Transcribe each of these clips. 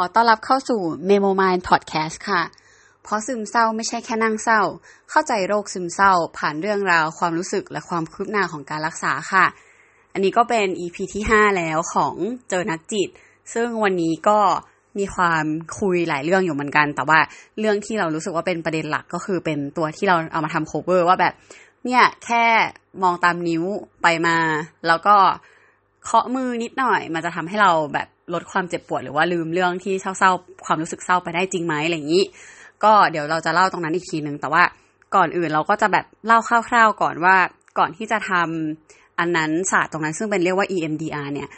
อต้อนรับเข้าสู่ Memo Mind Podcast ค่ะ เพราะซึมเศร้าไม่ใช่แค่นั่งเศร้า เข้าใจโรคซึมเศร้า ผ่านเรื่องราวความรู้สึกและความคืบหน้าของการรักษาค่ะ อันนี้ก็เป็น EP ที่ 5 แล้วของเจอนักจิต ซึ่งวันนี้ก็มีความคุยหลายเรื่องอยู่เหมือนกัน แต่ว่าเรื่องที่เรารู้สึกว่าเป็นประเด็นหลักก็คือเป็นตัวที่เราเอามาทำ cover ว่าแบบ เนี่ยแค่มองตามนิ้วไปมา แล้วก็เคาะมือนิดหน่อย มันจะทำให้เราแบบ ลดความเจ็บปวดหรือว่าลืมเรื่องที่เศร้าๆความรู้สึกเศร้าไปได้จริงไหมอะไรอย่างนี้ ก็เดี๋ยวเราจะเล่าตรงนั้นอีกทีหนึ่งแต่ว่าก่อนอื่นเราก็จะแบบเล่าคร่าวๆก่อนว่าก่อนที่จะทำอันนั้นศาสตร์ตรงนั้นซึ่งเป็นเรียกว่า EMDR เนี่ย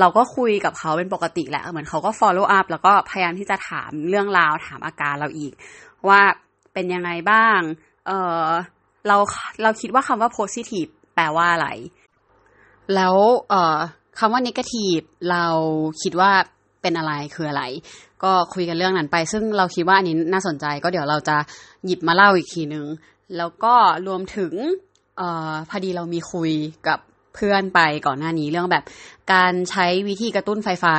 เราก็คุยกับเขาเป็นปกติแหละเหมือนเขาก็ follow up แล้วก็พยายามที่จะถามเรื่องราวถามอาการเราอีก ว่าเป็นยังไงบ้าง เออเราเราคิดว่าคำว่า positive แปลว่าอะไร แล้วเออ คำว่า negative เราคิดว่าเป็นอะไรคืออะไร ก็คุยกันเรื่องนั้นไป ซึ่งเราคิดว่าอันนี้น่าสนใจ ก็เดี๋ยวเราจะหยิบมาเล่าอีกทีนึง แล้วก็รวมถึงออพอดีเรามีคุยกับเพื่อนไปก่อนหน้านี้เรื่องแบบ การใช้วิธีกระตุ้นไฟฟ้า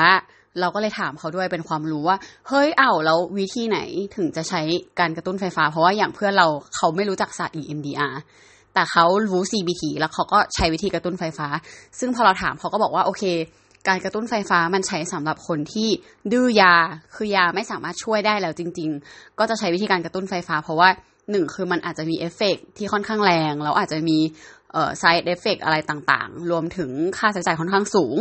เราก็เลยถามเขาด้วยเป็นความรู้ว่า เฮ้ยเอ้าแล้ววิธีไหนถึงจะใช้การกระตุ้นไฟฟ้า เพราะว่าอย่างเพื่อนเราเขาไม่รู้จักศาสตร์ EMDR แต่เขารู้ CBT แล้วเขาก็ใช้วิธีกระตุ้นไฟฟ้า ซึ่งพอเราถามเขาก็บอกว่าโอเค การกระตุ้นไฟฟ้ามันใช้สำหรับคนที่ดื้อยา คือยาไม่สามารถช่วยได้แล้วจริง ๆ ก็จะใช้วิธีการกระตุ้นไฟฟ้า เพราะว่าหนึ่งคือมันอาจจะมีเอฟเฟกที่ค่อนข้างแรงแล้วอาจจะมีเอ่อ side effect อะไรต่างๆ รวมถึงค่าใช้จ่ายค่อนข้างสูง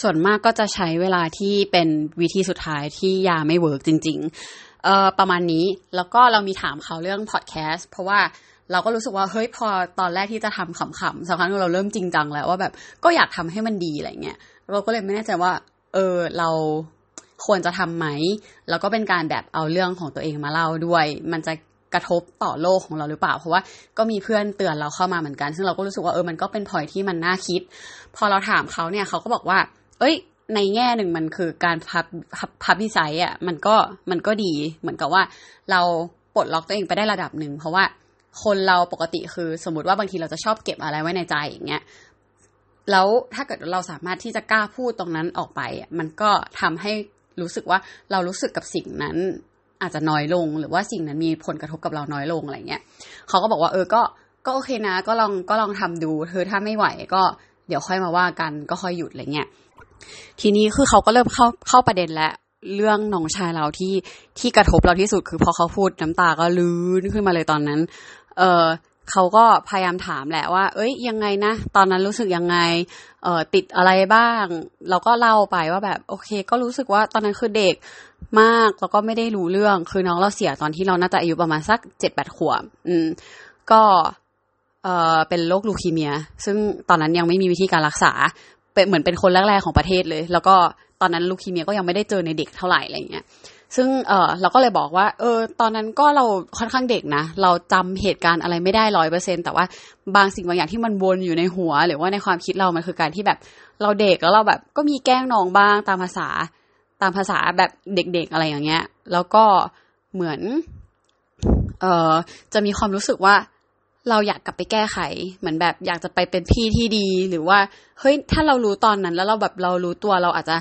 ส่วนมากก็จะใช้เวลาที่เป็นวิธีสุดท้ายที่ยาไม่เวิร์กจริง ๆ เอ่อประมาณนี้แล้วก็เรามีถามเขาเรื่องพอดแคสต์เพราะว่า เราก็รู้สึกว่าเฮ้ยพอตอนแรกที่จะทำขำๆสักครั้งเราเริ่มจริงจังแล้วว่าแบบก็อยากทำให้มันดีอะไรเงี้ยเราก็เลยไม่แน่ใจว่า เออเราควรจะทำไหม แล้วก็เป็นการแบบเอาเรื่องของตัวเองมาเล่าด้วย มันจะกระทบต่อโลกของเราหรือเปล่า เพราะว่าก็มีเพื่อนเตือนเราเข้ามาเหมือนกัน ซึ่งเราก็รู้สึกว่าเออมันก็เป็นพอยที่มันน่าคิด พอเราถามเขาเนี่ยเขาก็บอกว่า เอ้ย ในแง่หนึ่งมันคือการพับพับวิสัยอะมันก็มันก็ดีเหมือนกับว่า เราปลดล็อกตัวเองไปได้ระดับหนึ่งเพราะว่า คนเราปกติคือ สมมติว่าบางทีเราจะชอบเก็บอะไรไว้ในใจอย่างเงี้ยแล้วถ้าเกิดเราสามารถที่จะกล้าพูดตรงนั้นออกไป มันก็ทำให้รู้สึกว่าเรารู้สึกกับสิ่งนั้นอาจจะน้อยลง หรือว่าสิ่งนั้นมีผลกระทบกับเราน้อยลงอะไรเงี้ยเขาก็บอกว่าเออก็ก็โอเคนะ ก็ลองก็ลองทำดูเธอถ้าไม่ไหวก็เดี๋ยวค่อยมาว่ากันก็ค่อยหยุดอะไรเงี้ยทีนี้คือเขาก็เริ่มเข้าเข้าประเด็นแล้ว เรื่องน้องชายเราที่ที่กระทบเราที่สุด คือพอเขาพูดน้ำตาก็ลื้นขึ้นมาเลยตอนนั้น เออเขาก็พยายามถามแหละว่า เอ้ยยังไงนะ ตอนนั้นรู้สึกยังไง เออติดอะไรบ้าง เราก็เล่าไปว่าแบบ โอเค ก็รู้สึกว่าตอนนั้นคือเด็กมากแล้วก็ไม่ได้รู้เรื่อง คือน้องเราเสียตอนที่เราน่าจะอายุประมาณสักเจ็ดแปดขวบ อืม ก็เออเป็นโรคลูคีเมีย ซึ่งตอนนั้นยังไม่มีวิธีการรักษา เป็นเหมือนเป็นคนแรกๆของประเทศเลย แล้วก็ ตอนนั้นลูคีเมียก็ยังไม่ได้เจอในเด็กเท่าไหร่อะไรเงี้ยซึ่งเออเราก็เลยบอกว่า เออ ตอนนั้นก็เราค่อนข้างเด็กนะ เราจำเหตุการณ์อะไรไม่ได้ร้อยเปอร์เซ็นแต่ว่าบางสิ่งบางอย่างที่มันวนอยู่ในหัว หรือว่าในความคิดเรา มันคือการที่แบบเราเด็กแล้วเราแบบก็มีแกล้งน้องบ้างตามภาษา ตามภาษาแบบเด็กๆอะไรอย่างเงี้ย แล้วก็เหมือน เออจะมีความรู้สึกว่า เราอยากกลับไปแก้ไข เหมือนแบบอยากจะไปเป็นพี่ที่ดี หรือว่าเฮ้ยถ้าเรารู้ตอนนั้น แล้วเราแบบเรารู้ตัวเราอาจจะ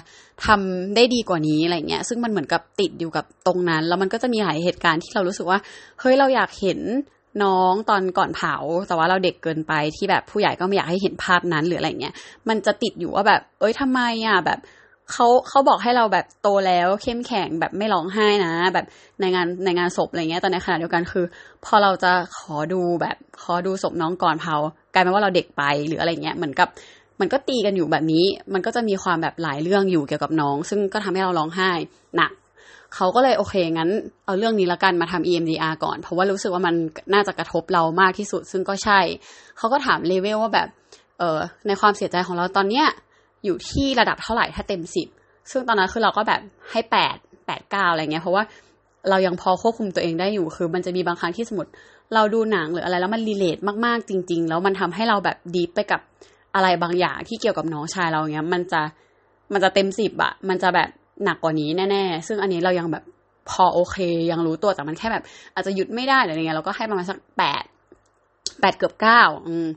ทำได้ดีกว่านี้อะไรเงี้ย ซึ่งมันเหมือนกับติดอยู่กับตรงนั้น แล้วมันก็จะมีหลายเหตุการณ์ที่เรารู้สึกว่าเฮ้ยเราอยากเห็นน้องตอนก่อนเผา แต่ว่าเราเด็กเกินไปที่แบบผู้ใหญ่ก็ไม่อยากให้เห็นภาพนั้นหรืออะไรเงี้ย มันจะติดอยู่ว่าแบบ เอ้ยทำไมอะแบบ เขาเขาบอกให้เราแบบโตแล้วเข้มแข็งแบบไม่ร้องไห้นะ แบบในงานในงานศพอะไรเงี้ยแต่ในขณะเดียวกันคือ พอเราจะขอดูแบบขอดูศพน้องก่อนเผากลายเป็นว่าเราเด็กไปหรืออะไรเงี้ยเหมือนกับมันก็ตีกันอยู่แบบนี้ มันก็จะมีความแบบหลายเรื่องอยู่เกี่ยวกับน้อง ซึ่งก็ทำให้เราร้องไห้หนักเขาก็เลยโอเคงั้น เอาเรื่องนี้ละกันมาทำ EMDR ก่อน เพราะว่ารู้สึกว่ามันน่าจะกระทบเรามากที่สุด ซึ่งก็ใช่เขาก็ถามเลเวลว่าแบบ เออในความเสียใจของเราตอนเนี้ย อยู่ที่ระดับเท่าไหร่ถ้าเต็มสิบซึ่งตอนนั้นคือเราก็แบบให้แปดแปดเก้าอะไรเงี้ยเพราะว่าเรายังพอควบคุมตัวเองได้อยู่คือ มันจะมีบางครั้งที่สมมติเราดูหนังหรืออะไรแล้วมันรีเลทมากๆจริง ๆ แล้วมันทำให้เราแบบดีไปกับอะไรบางอย่างที่เกี่ยวกับน้องชายเราเงี้ย มันจะมันจะเต็มสิบอะมันจะแบบหนักกว่านี้แน่ๆ ซึ่งอันนี้เรายังแบบพอโอเค ยังรู้ตัวแต่มันแค่แบบ อาจจะหยุดไม่ได้อะไรเงี้ยเราก็ให้ประมาณสักแปดแปดเกือบเก้าอืม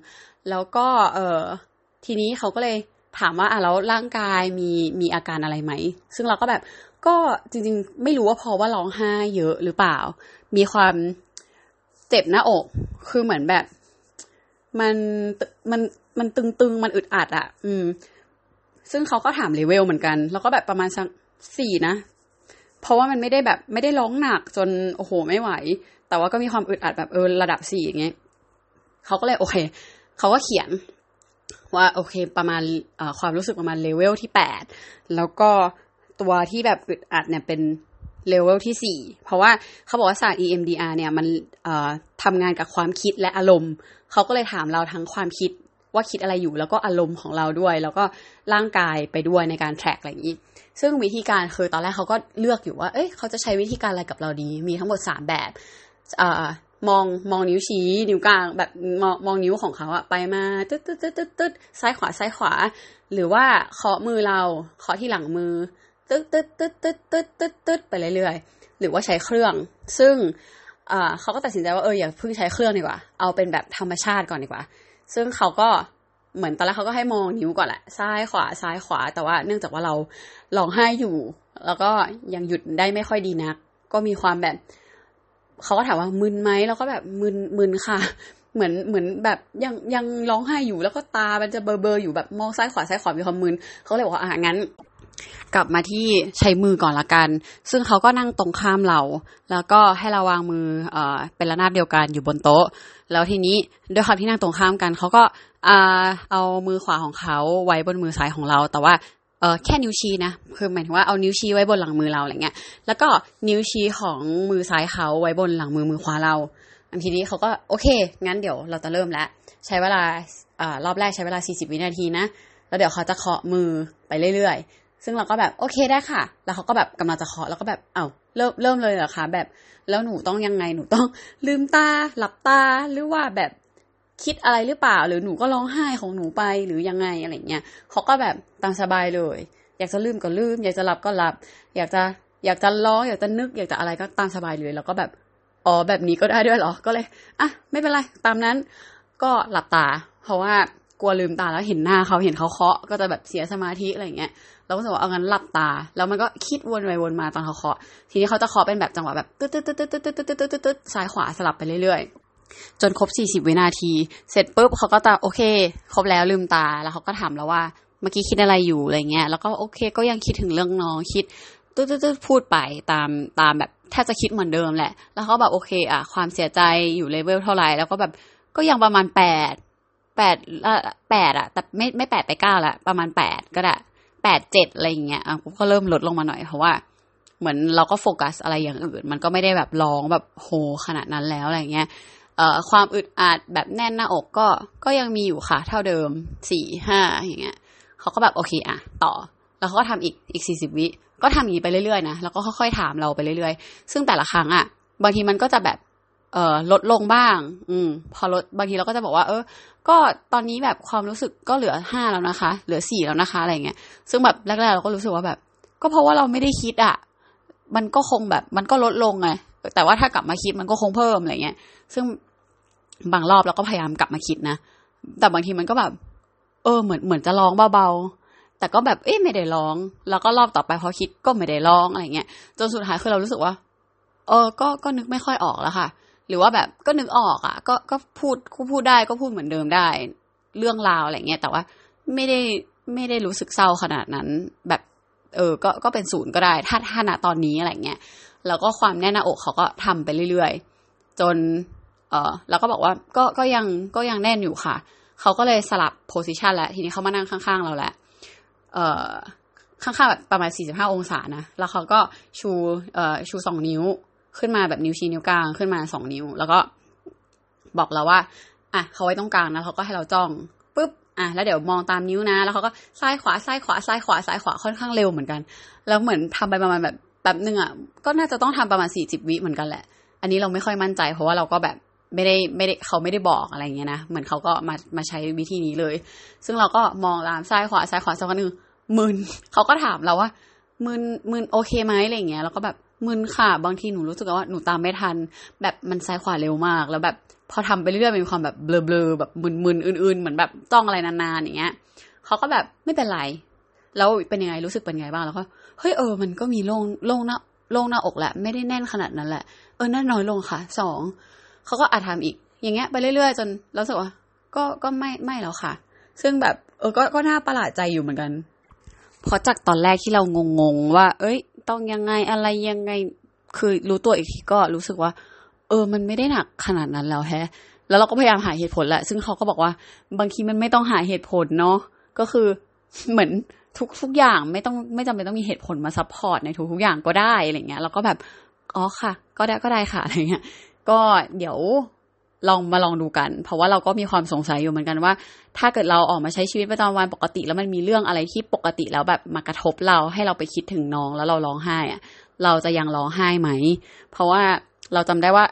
แล้วก็เออทีนี้เขาก็เลย ถามว่าอะแล้วร่างกายมีมีอาการอะไรไหม ซึ่งเราก็แบบก็จริง ๆ ไม่รู้ว่าเพราะว่าร้องไห้เยอะหรือเปล่า มีความเจ็บหน้าอก คือเหมือนแบบ มันมันมันตึงๆ มันอึดอัดอะ อืม ซึ่งเขาก็ถามเลเวลเหมือนกัน แล้วก็แบบประมาณสักสี่นะ เพราะว่ามันไม่ได้แบบไม่ได้ร้องหนักจนโอ้โหไม่ไหว แต่ว่าก็มีความอึดอัดแบบเออระดับสี่อย่างเงี้ยเขาก็เลยโอเคเขาก็เขียน ว่าโอเคประมาณความรู้สึกประมาณเลเวลที่แปดแล้วก็ตัวที่แบบอึดอัดเนี่ยเป็นเลเวลที่สี่เพราะว่าเขาบอกว่าศาสตร์ EMDR เนี่ยมันทำงานกับความคิดและอารมณ์ เขาก็เลยถามเราทั้งความคิดว่าคิดอะไรอยู่แล้วก็อารมณ์ของเราด้วย แล้วก็ร่างกายไปด้วยในการแทร็กอะไรอย่างนี้ ซึ่งวิธีการคือตอนแรกเขาก็เลือกอยู่ว่า เอ้ยเขาจะใช้วิธีการอะไรกับเราดี มีทั้งหมดสามแบบ มองมองนิ้วชี้ นิ้วกลางแบบมองมองนิ้วของเขาอะไปมาตึ๊ดตึ๊ดตึ๊ดตึ๊ดตึ๊ดซ้ายขวาซ้ายขวา หรือว่าเคาะมือเราเคาะที่หลังมือตึ๊ดตึ๊ดตึ๊ดตึ๊ดตึ๊ดตึ๊ดตึ๊ดไปเรื่อยๆหรือว่าใช้เครื่อง ซึ่งเขาก็ตัดสินใจว่าเอออย่าเพิ่งใช้เครื่องดีกว่า เอาเป็นแบบธรรมชาติก่อนดีกว่า ซึ่งเขาก็เหมือนตอนแรกเขาก็ให้มองนิ้วก่อนแหละซ้ายขวาซ้ายขวา แต่ว่าเนื่องจากว่าเราลองให้อยู่ แล้วก็ยังหยุดได้ไม่ค่อยดีนัก ก็มีความแบบ เขาก็ถามว่ามึนไหมแล้วก็แบบมึนมึนค่ะ เหมือนเหมือนแบบยังยังร้องไห้อยู่แล้วก็ตามันจะเบอร์เบอร์อยู่แบบมองซ้ายขวาซ้ายขวามีความมึนเขาเลยบอกว่าอ่างั้น กลับมาที่ใช้มือก่อนละกัน ซึ่งเขาก็นั่งตรงข้ามเรา แล้วก็ให้เราวางมือเอ่อเป็นระนาบเดียวกันอยู่บนโต๊ะ แล้วทีนี้ด้วยความที่นั่งตรงข้ามกันเขาก็อ่าเอามือขวาของเขาไว้บนมือซ้ายของเรา แต่ว่า เออแค่นิ้วชี้นะคือหมายถึงว่าเอานิ้วชี้ไว้บนหลังมือเราอะไรเงี้ยแล้วก็นิ้วชี้ของมือซ้ายเขาไว้บนหลังมือมือขวาเราอันทีนี้เขาก็โอเค งั้นเดี๋ยวเราจะเริ่มแล้วใช้เวลาอ่ารอบแรกใช้เวลา 40 วินาทีนะ แล้วเดี๋ยวเขาจะเคาะมือไปเรื่อยๆ ซึ่งเราก็แบบโอเคได้ค่ะ แล้วเขาก็แบบกำลังจะเคาะแล้วก็แบบเอา้าเริ่มเริ่มเลยเหรอคะแบบแล้วหนูต้องยังไงหนูต้องลืมตาหลับตาหรือว่าแบบ คิดอะไรหรือเปล่า หรือหนูก็ร้องไห้ของหนูไปหรือยังไงอะไรเงี้ยเขาก็แบบตามสบายเลย อยากจะลืมก็ลืม อยากจะหลับก็หลับ อยากจะอยากจะร้องอยากจะนึก อยากจะอะไรก็ตามสบายเลย แล้วก็แบบอ๋อแบบนี้ก็ได้ด้วยเหรอก็เลยอะไม่เป็นไรตามนั้น ก็หลับตา เพราะว่ากลัวลืมตาแล้วเห็นหน้าเขาเห็นเขาเคาะก็จะแบบเสียสมาธิอะไรเงี้ยเราก็จะบอกเอางั้นหลับตา แล้วมันก็คิดวนไปวนมาตอนเขาเคาะ ทีนี้เขาจะเคาะเป็นแบบจังหวะแบบตึ๊ดตึ๊ดตึ๊ดตึ๊ดตึ๊ดตึ๊ดตึ๊ดตึ๊ดซ้ายขวาสลับไปเรื่อย จนครบสี่สิบวินาที เสร็จปุ๊บเขาก็จะโอเค ครบแล้วลืมตาแล้วเขาก็ถามเราว่าเมื่อกี้คิดอะไรอยู่อะไรเงี้ยแล้วก็โอเค ก็ยังคิดถึงเรื่องน้องคิดตึ๊ดตึ๊ดตึ๊ดพูดไปตามตามแบบแทบจะคิดเหมือนเดิมแหละ แล้วเขาแบบโอเคอะความเสียใจอยู่เลเวลเท่าไหร่แล้วก็แบบก็ยังประมาณแปดแปดแปดอะแต่ไม่ไม่แปดไปเก้าละประมาณแปดก็ได้แปดเจ็ดอะไรอย่างเงี้ยอะก็เริ่มลดลงมาหน่อยเพราะว่าเหมือนเราก็โฟกัสอะไรอย่างอื่น มันก็ไม่ได้แบบร้องแบบโหขนาดนั้นแล้วอะไรเงี้ย ความอึดอัดแบบแน่นหน้าอกก็ก็ยังมีอยู่ค่ะ เท่าเดิมสี่ห้าอย่างเงี้ยเขาก็แบบโอเคอะต่อ แล้วเขาก็ทำอีกอีกสี่สิบวิก็ทำอย่างนี้ไปเรื่อยๆนะแล้วก็ค่อยๆถามเราไปเรื่อยๆ ซึ่งแต่ละครั้งอะบางทีมันก็จะแบบเอ่อลดลงบ้าง อืม พอลดบางทีเราก็จะบอกว่า เออ ก็ตอนนี้แบบความรู้สึกก็เหลือห้าแล้วนะคะ เหลือสี่แล้วนะคะอะไรเงี้ย ซึ่งแบบแรกๆเราก็รู้สึกว่าแบบ ก็เพราะว่าเราไม่ได้คิดอะมันก็คงแบบ มันก็ลดลงไงแต่ว่าถ้ากลับมาคิดมันก็คงเพิ่มอะไรเงี้ย ซึ่ง บางรอบเราก็พยายามกลับมาคิดนะ แต่บางทีมันก็แบบ เออ เหมือนเหมือนจะร้องเบาๆ แต่ก็แบบ เอ๊ะไม่ได้ร้อง แล้วก็รอบต่อไปพอคิดก็ไม่ได้ร้องอะไรเงี้ย จนสุดท้ายคือเรารู้สึกว่า เออ ก็ ก็นึกไม่ค่อยออกแล้วค่ะ หรือว่าแบบ ก็นึกออกอะ ก็ ก็พูดกูพูดได้ ก็พูดเหมือนเดิมได้ เรื่องราวอะไรเงี้ย แต่ว่าไม่ได้ ไม่ได้รู้สึกเศร้าขนาดนั้น แบบ เออ ก็ ก็เป็นศูนย์ก็ได้ ถ้า ถ้าณตอนนี้อะไรเงี้ย แล้วก็ความแน่นหน้าอกเขาก็ทำไปเรื่อยๆ จน เออแล้วก็บอกว่าก็ก็ยังก็ยังแน่นอยู่ค่ะ เขาก็เลยสลับโพสิชันแล้วทีนี้เขามานั่งข้างๆเราแหละเออข้างๆแบบประมาณ 45 องศานะ แล้วเขาก็ชูเอ่อชูสองนิ้วขึ้นมาแบบนิ้วชี้นิ้วกลางขึ้นมาสองนิ้ว แล้วก็บอกเราว่า อะเขาไว้ตรงกลางนะเขาก็ให้เราจ้องปุ๊บอะแล้วเดี๋ยวมองตามนิ้วนะ แล้วเขาก็ซ้ายขวาซ้ายขวาซ้ายขวาซ้ายขวาค่อนข้างเร็วเหมือนกัน แล้วเหมือนทำไปประมาณแบบแบบนึงอะก็น่าจะต้องทำประมาณสี่สิบวิเหมือนกันแหละ อันนี้เราไม่ค่อยมั่นใจ เพราะว่าเราก็แบบ ไม่ได้ไม่ได้เขาไม่ได้บอกอะไรเงี้ยนะเหมือนเขาก็มามาใช้วิธีนี้เลย ซึ่งเราก็มองตามซ้ายขวาซ้ายขวาสักนึงมึนเขาก็ถามเราว่า มึนมึนโอเคไหมอะไรเงี้ยแล้วก็แบบมึนค่ะ บางทีหนูรู้สึกว่าหนูตามไม่ทัน แบบมันซ้ายขวาเร็วมาก แล้วแบบพอทำไปเรื่อยๆมีความแบบเบลอๆแบบมึนๆอื่นๆเหมือนแบบจ้องอะไรนานๆอย่างเงี้ยเขาก็แบบไม่เป็นไรแล้วเป็นยังไงรู้สึกเป็นไงบ้างแล้วก็เฮ้ยเออมันก็มีโล่งโล่งหน้าโล่งหน้าอกแหละไม่ได้แน่นขนาดนั้นแหละเออนั่นน้อยลงค่ะสอง เขาก็อาจทำอีก อย่างเงี้ยไปเรื่อยๆ จนเราสึกว่าก็ก็ไม่ไม่แล้วค่ะ ซึ่งแบบเออก็ก็น่าประหลาดใจอยู่เหมือนกันเพราะจากตอนแรกที่เรางงๆว่า เอ้ย ต้องยังไงอะไรยังไง คือรู้ตัวอีกทีก็รู้สึกว่า เออ มันไม่ได้หนักขนาดนั้นแล้วแฮะ แล้วเราก็พยายามหาเหตุผลแหละ ซึ่งเขาก็บอกว่า บางทีมันไม่ต้องหาเหตุผลเนาะก็คือเหมือนทุกทุกอย่างไม่ต้องไม่จำเป็นต้องมีเหตุผลมา support ในทุกทุกอย่างก็ได้อะไรเงี้ยเราก็แบบอ๋อค่ะ ก็ได้ก็ได้ค่ะอะไรเงี้ย ก็เดี๋ยวลองมาลองดูกัน เพราะว่าเราก็มีความสงสัยอยู่เหมือนกันว่า ถ้าเกิดเราออกมาใช้ชีวิตประจำวันปกติ แล้วมันมีเรื่องอะไรที่ปกติแล้วแบบมากระทบเราให้เราไปคิดถึงน้องแล้วเราร้องไห้อะเราจะยังร้องไห้ไหม เพราะว่าเราจำได้ว่า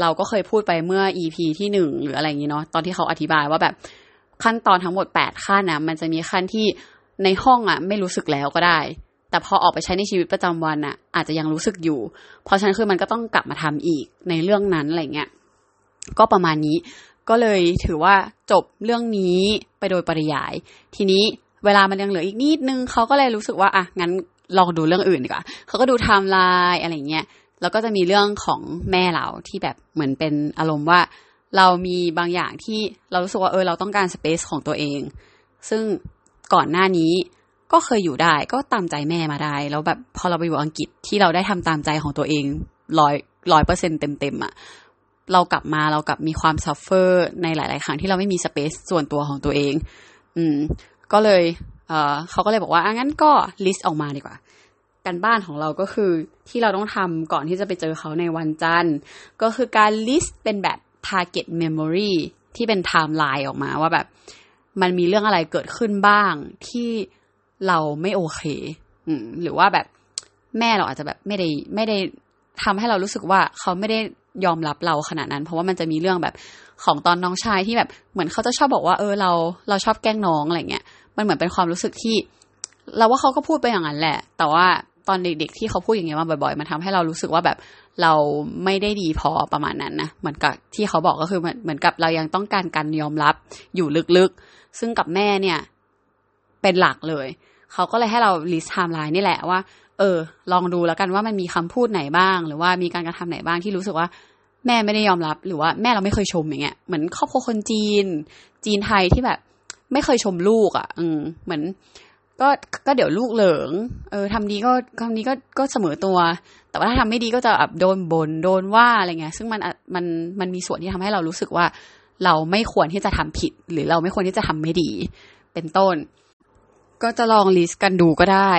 เราก็เคยพูดไปเมื่อ EP ที่หนึ่งหรืออะไรอย่างนี้เนาะตอนที่เขาอธิบายว่าแบบขั้นตอนทั้งหมดแปดขั้นนะมันจะมีขั้นที่ในห้องอะ ไม่รู้สึกแล้วก็ได้ แต่พอออกไปใช้ในชีวิตประจำวันอะอาจจะยังรู้สึกอยู่ เพราะฉะนั้นคือมันก็ต้องกลับมาทำอีกในเรื่องนั้นอะไรเงี้ยก็ประมาณนี้ ก็เลยถือว่าจบเรื่องนี้ไปโดยปริยาย ทีนี้เวลามันยังเหลืออีกนิดนึงเขาก็เลยรู้สึกว่าอะงั้นลองดูเรื่องอื่นดีกว่าเขาก็ดูไทม์ไลน์อะไรเงี้ยแล้วก็จะมีเรื่องของแม่เราที่แบบเหมือนเป็นอารมณ์ว่า เรามีบางอย่างที่เรารู้สึกว่าเออเราต้องการ space ของตัวเอง ซึ่งก่อนหน้านี้ ก็เคยอยู่ได้ ก็ตามใจแม่มาได้ แล้วแบบพอเราไปอยู่อังกฤษที่เราได้ทำตามใจของตัวเองร้อยร้อยเปอร์เซ็นเต็มเต็มอะเรากลับมาเรากลับมีความ suffer ในหลาย ๆ ครั้งที่เราไม่มี space ส่วนตัวของตัวเอง อืม ก็เลยเออเขาก็เลยบอกว่าอะงั้นก็ list ออกมาดีกว่าการบ้านของเราก็คือที่เราต้องทำก่อนที่จะไปเจอเขาในวันจันทร์ ก็คือการ list เป็นแบบ target memory ที่เป็นไทม์ไลน์ออกมาว่าแบบ มันมีเรื่องอะไรเกิดขึ้นบ้างที่ เราไม่โอเค อืม หรือว่าแบบแม่เราอาจจะแบบไม่ได้ไม่ได้ทำให้เรารู้สึกว่าเขาไม่ได้ยอมรับเราขนาดนั้น เพราะว่ามันจะมีเรื่องแบบของตอนน้องชายที่แบบเหมือนเขาจะชอบบอกว่าเออเราเราชอบแกล้งน้องอะไรเงี้ยมันเหมือนเป็นความรู้สึกที่ เราว่าเขาก็พูดไปอย่างนั้นแหละ แต่ว่าตอนเด็กๆที่เขาพูดอย่างเงี้ยมาบ่อยๆ มันทำให้เรารู้สึกว่าแบบเราไม่ได้ดีพอประมาณนั้นนะเหมือนกับที่เขาบอกก็คือเหมือนกับเรายังต้องการการยอมรับอยู่ลึกๆ ซึ่งกับแม่เนี่ย เป็นหลักเลย เขาก็เลยให้เรา list ไทม์ไลน์นี่แหละว่า เออ ลองดูแล้วกันว่ามันมีคำพูดไหนบ้าง หรือว่ามีการกระทำไหนบ้างที่รู้สึกว่าแม่ไม่ได้ยอมรับหรือว่าแม่เราไม่เคยชมอย่างเงี้ยเหมือนครอบครัวคนจีน จีนไทยที่แบบ ไม่เคยชมลูกอะ่ะ อืมเหมือน ก็ก็เดี๋ยวลูกเหลิง เออทำดีก็ทำดีก็ก็เสมอตัว แต่ว่าถ้าทำไม่ดีก็จะแบบโดนบน่นโดนว่าอะไรเงี้ย ซึ่งมันมันมันมีส่วนที่ทำให้เรารู้สึกว่า เราไม่ควรที่จะทำผิด หรือเราไม่ควรที่จะทำไม่ดี เป็นต้น ก็จะลองลิสต์กันดูก็ได้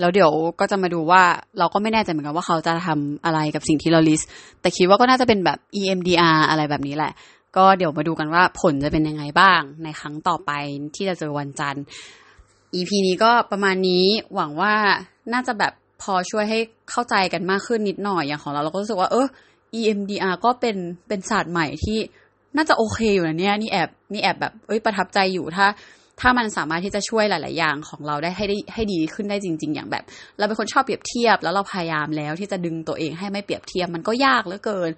แล้วเดี๋ยวก็จะมาดูว่าเราก็ไม่แน่ใจเหมือนกันว่าเขาจะทำอะไรกับสิ่งที่เราลิสต์แต่คิดว่าก็น่าจะเป็นแบบ EMDR อะไรแบบนี้แหละ ก็เดี๋ยวมาดูกันว่าผลจะเป็นยังไงบ้าง ในครั้งต่อไปที่จะเจอวันจันทร์ EP นี้ก็ประมาณนี้หวังว่าน่าจะแบบพอช่วยให้เข้าใจกันมากขึ้นนิดหน่อยอย่างของเราเราก็รู้สึกว่าเออ EMDR ก็เป็นเป็นศาสตร์ใหม่ที่น่าจะโอเคอยู่นะเนี่ยนี่แอบนี่แอบแบบเอ้ยประทับใจอยู่ถ้า ถ้ามันสามารถที่จะช่วยหลาย ๆ อย่างของเราได้ให้ได้ให้ดีขึ้นได้จริง ๆ อย่างแบบ เราเป็นคนชอบเปรียบเทียบ แล้วเราพยายามแล้วที่จะดึงตัวเองให้ไม่เปรียบเทียบมันก็ยากเหลือเกิน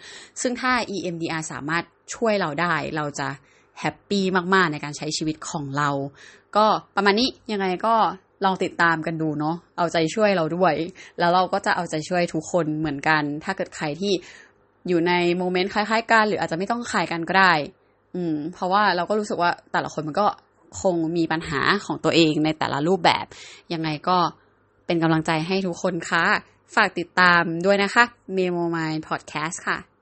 ซึ่งถ้า EMDR สามารถช่วยเราได้ เราจะแฮปปี้มาก ๆ ในการใช้ชีวิตของเรา ก็ประมาณนี้ยังไงก็ลองติดตามกันดูเนาะเอาใจช่วยเราด้วย แล้วเราก็จะเอาใจช่วยทุกคนเหมือนกัน ถ้าเกิดใครที่อยู่ในโมเมนต์คล้าย ๆ กัน หรืออาจจะไม่ต้องคลายกันก็ได้ อืม เพราะว่าเราก็รู้สึกว่าแต่ละคนมันก็ คงมีปัญหาของตัวเองในแต่ละรูปแบบ ยังไงก็เป็นกำลังใจให้ทุกคนค่ะ ฝากติดตามด้วยนะคะ Memo Mind Podcast ค่ะ